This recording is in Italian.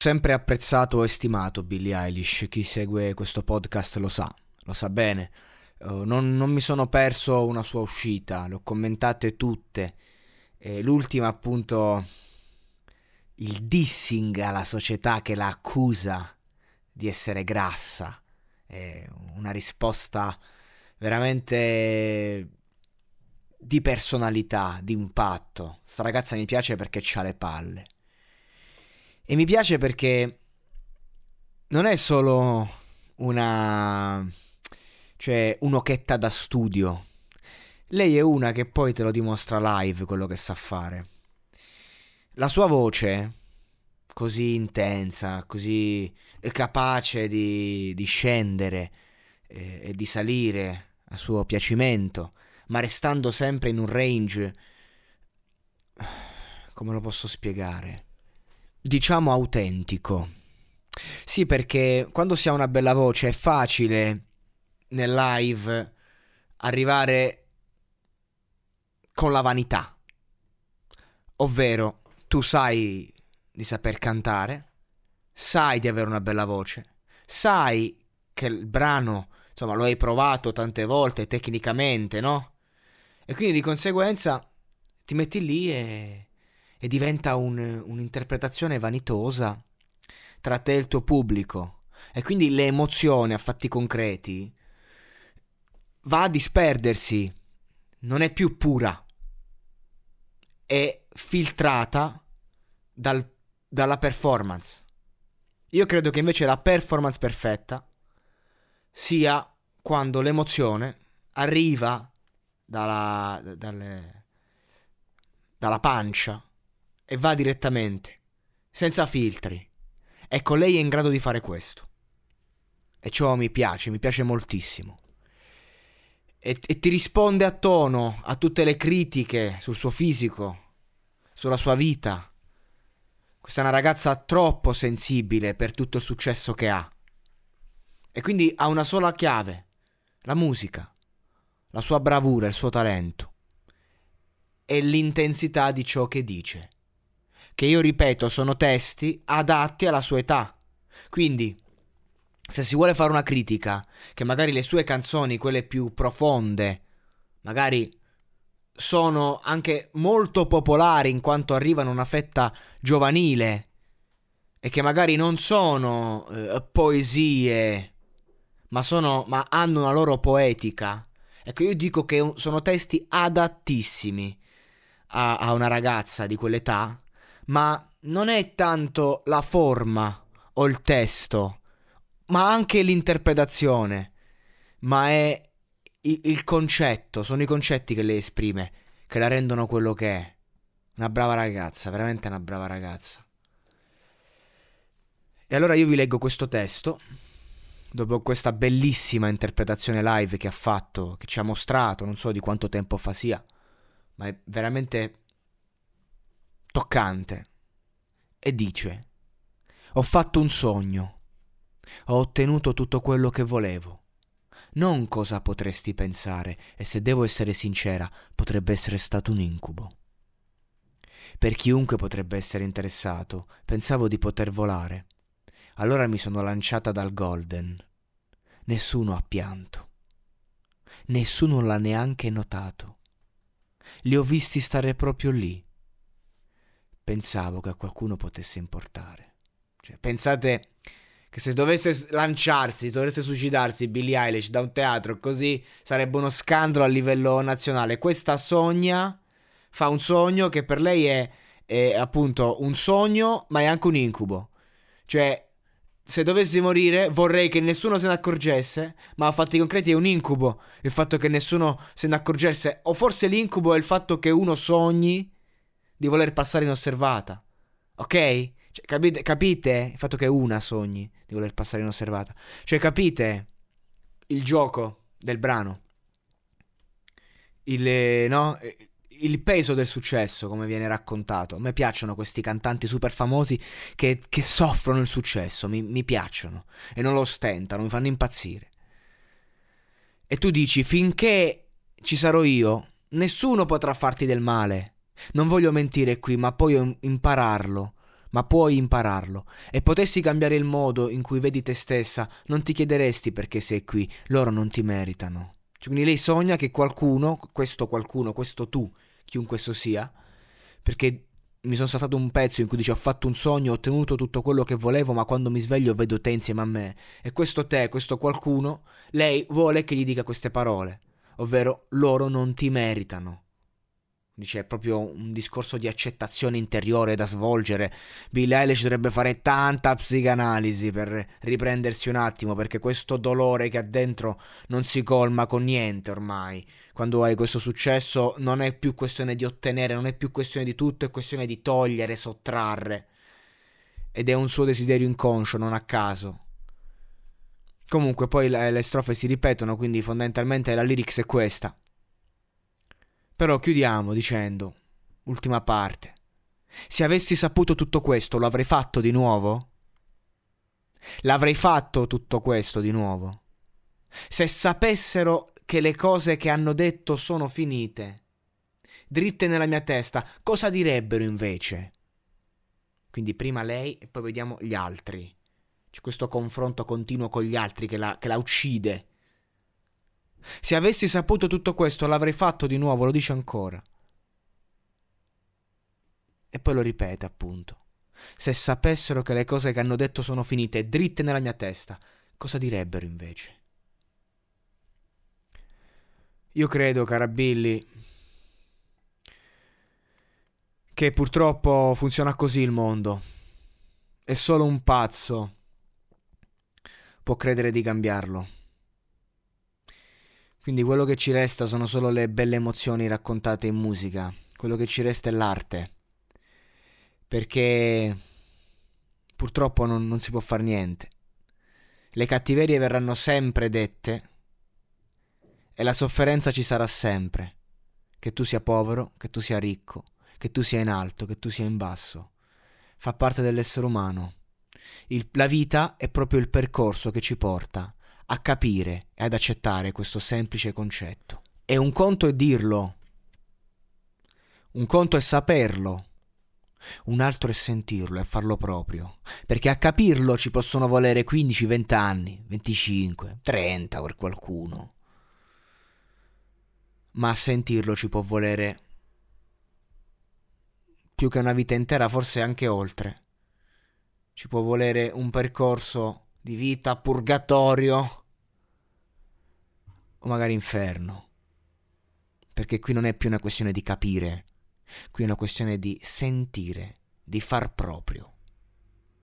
sempre apprezzato e stimato Billie Eilish, chi segue questo podcast lo sa, lo sa bene. Uh, non, non, mi sono perso una sua uscita, le ho commentate tutte. E l'ultima appunto il dissing alla società che la accusa di essere grassa. È una risposta veramente di personalità, di impatto. Sta ragazza mi piace perché ha le palle. E mi piace perché non è solo una... cioè un'occhetta da studio. Lei è una che poi te lo dimostra live quello che sa fare. La sua voce, così intensa, così capace di, di scendere e, e di salire a suo piacimento, ma restando sempre in un range... come lo posso spiegare? Diciamo autentico. Sì, perché quando si ha una bella voce è facile nel live arrivare con la vanità. Ovvero, tu sai di saper cantare, sai di avere una bella voce, sai che il brano, insomma, lo hai provato tante volte tecnicamente, no? E quindi di conseguenza ti metti lì e e diventa un, un'interpretazione vanitosa tra te e il tuo pubblico e quindi le emozioni a fatti concreti va a disperdersi, non è più pura, è filtrata dal, dalla performance. Io credo che invece la performance perfetta sia quando l'emozione arriva dalla, dalle, dalla pancia e va direttamente, senza filtri. Ecco, lei è in grado di fare questo. E ciò mi piace, mi piace moltissimo. E, e, ti risponde a tono a tutte le critiche sul suo fisico, sulla sua vita. Questa è una ragazza troppo sensibile per tutto il successo che ha. E quindi ha una sola chiave, la musica, la sua bravura, il suo talento e l'intensità di ciò che dice che io ripeto sono testi adatti alla sua età. Quindi, se si vuole fare una critica, che magari le sue canzoni, quelle più profonde, magari sono anche molto popolari in quanto arrivano a una fetta giovanile e che magari non sono eh, poesie, ma, sono, ma hanno una loro poetica. Ecco, io dico che sono testi adattissimi a, a una ragazza di quell'età ma non è tanto la forma o il testo, ma anche l'interpretazione, ma è il, il concetto, sono i concetti che lei esprime, che la rendono quello che è. Una brava ragazza, veramente una brava ragazza. E allora io vi leggo questo testo, dopo questa bellissima interpretazione live che ha fatto, che ci ha mostrato, non so di quanto tempo fa sia, ma è veramente toccante e dice Ho fatto un sogno, ho ottenuto tutto quello che volevo. Non cosa potresti pensare, e se devo essere sincera, potrebbe essere stato un incubo. Per chiunque potrebbe essere interessato, pensavo di poter volare. Allora mi sono lanciata dal Golden. Nessuno ha pianto. Nessuno l'ha neanche notato. Li ho visti stare proprio lì, pensavo che a qualcuno potesse importare. Cioè, pensate che se dovesse lanciarsi, se dovesse suicidarsi Billie Eilish da un teatro così sarebbe uno scandalo a livello nazionale. Questa sogna, fa un sogno che per lei è, è appunto un sogno, ma è anche un incubo. Cioè, se dovessi morire vorrei che nessuno se ne accorgesse, ma a fatti concreti è un incubo il fatto che nessuno se ne accorgesse, o forse l'incubo è il fatto che uno sogni di voler passare inosservata. Ok? Cioè, capite, capite il fatto che una sogni di voler passare inosservata? Cioè, capite il gioco del brano? Il, no? il peso del successo, come viene raccontato. A me piacciono questi cantanti super famosi che, che soffrono il successo, mi, mi piacciono e non lo ostentano, mi fanno impazzire. E tu dici, finché ci sarò io, nessuno potrà farti del male. Non voglio mentire qui, ma poi impararlo. ma puoi impararlo. E potessi cambiare il modo in cui vedi te stessa, non ti chiederesti perché sei qui, loro non ti meritano. Quindi lei sogna che qualcuno, questo qualcuno, questo tu, chiunque esso sia, perché mi sono saltato un pezzo in cui dice ho fatto un sogno, ho ottenuto tutto quello che volevo, ma quando mi sveglio vedo te insieme a me. E questo te, questo qualcuno, lei vuole che gli dica queste parole, ovvero loro non ti meritano. Dice, è proprio un discorso di accettazione interiore da svolgere. Bill Eilish dovrebbe fare tanta psicanalisi per riprendersi un attimo, perché questo dolore che ha dentro non si colma con niente ormai. Quando hai questo successo non è più questione di ottenere, non è più questione di tutto, è questione di togliere, sottrarre. Ed è un suo desiderio inconscio, non a caso. Comunque poi le, le strofe si ripetono, quindi fondamentalmente la lyrics è questa. Però chiudiamo dicendo, ultima parte, se avessi saputo tutto questo lo avrei fatto di nuovo? L'avrei fatto tutto questo di nuovo? Se sapessero che le cose che hanno detto sono finite, dritte nella mia testa, cosa direbbero invece? Quindi prima lei e poi vediamo gli altri. C'è questo confronto continuo con gli altri che la, che la uccide se avessi saputo tutto questo l'avrei fatto di nuovo, lo dice ancora. E poi lo ripete, appunto. Se sapessero che le cose che hanno detto sono finite dritte nella mia testa, cosa direbbero invece? Io credo, cara Billy, che purtroppo funziona così il mondo. E solo un pazzo può credere di cambiarlo. Quindi quello che ci resta sono solo le belle emozioni raccontate in musica, quello che ci resta è l'arte. Perché purtroppo non, non si può fare niente. Le cattiverie verranno sempre dette e la sofferenza ci sarà sempre. Che tu sia povero, che tu sia ricco, che tu sia in alto, che tu sia in basso. Fa parte dell'essere umano. Il, la vita è proprio il percorso che ci porta a capire e ad accettare questo semplice concetto. E un conto è dirlo, un conto è saperlo, un altro è sentirlo e farlo proprio, perché a capirlo ci possono volere 15, 20 anni, 25, 30 per qualcuno, ma a sentirlo ci può volere più che una vita intera, forse anche oltre. Ci può volere un percorso di vita, purgatorio o magari inferno. Perché qui non è più una questione di capire, qui è una questione di sentire, di far proprio.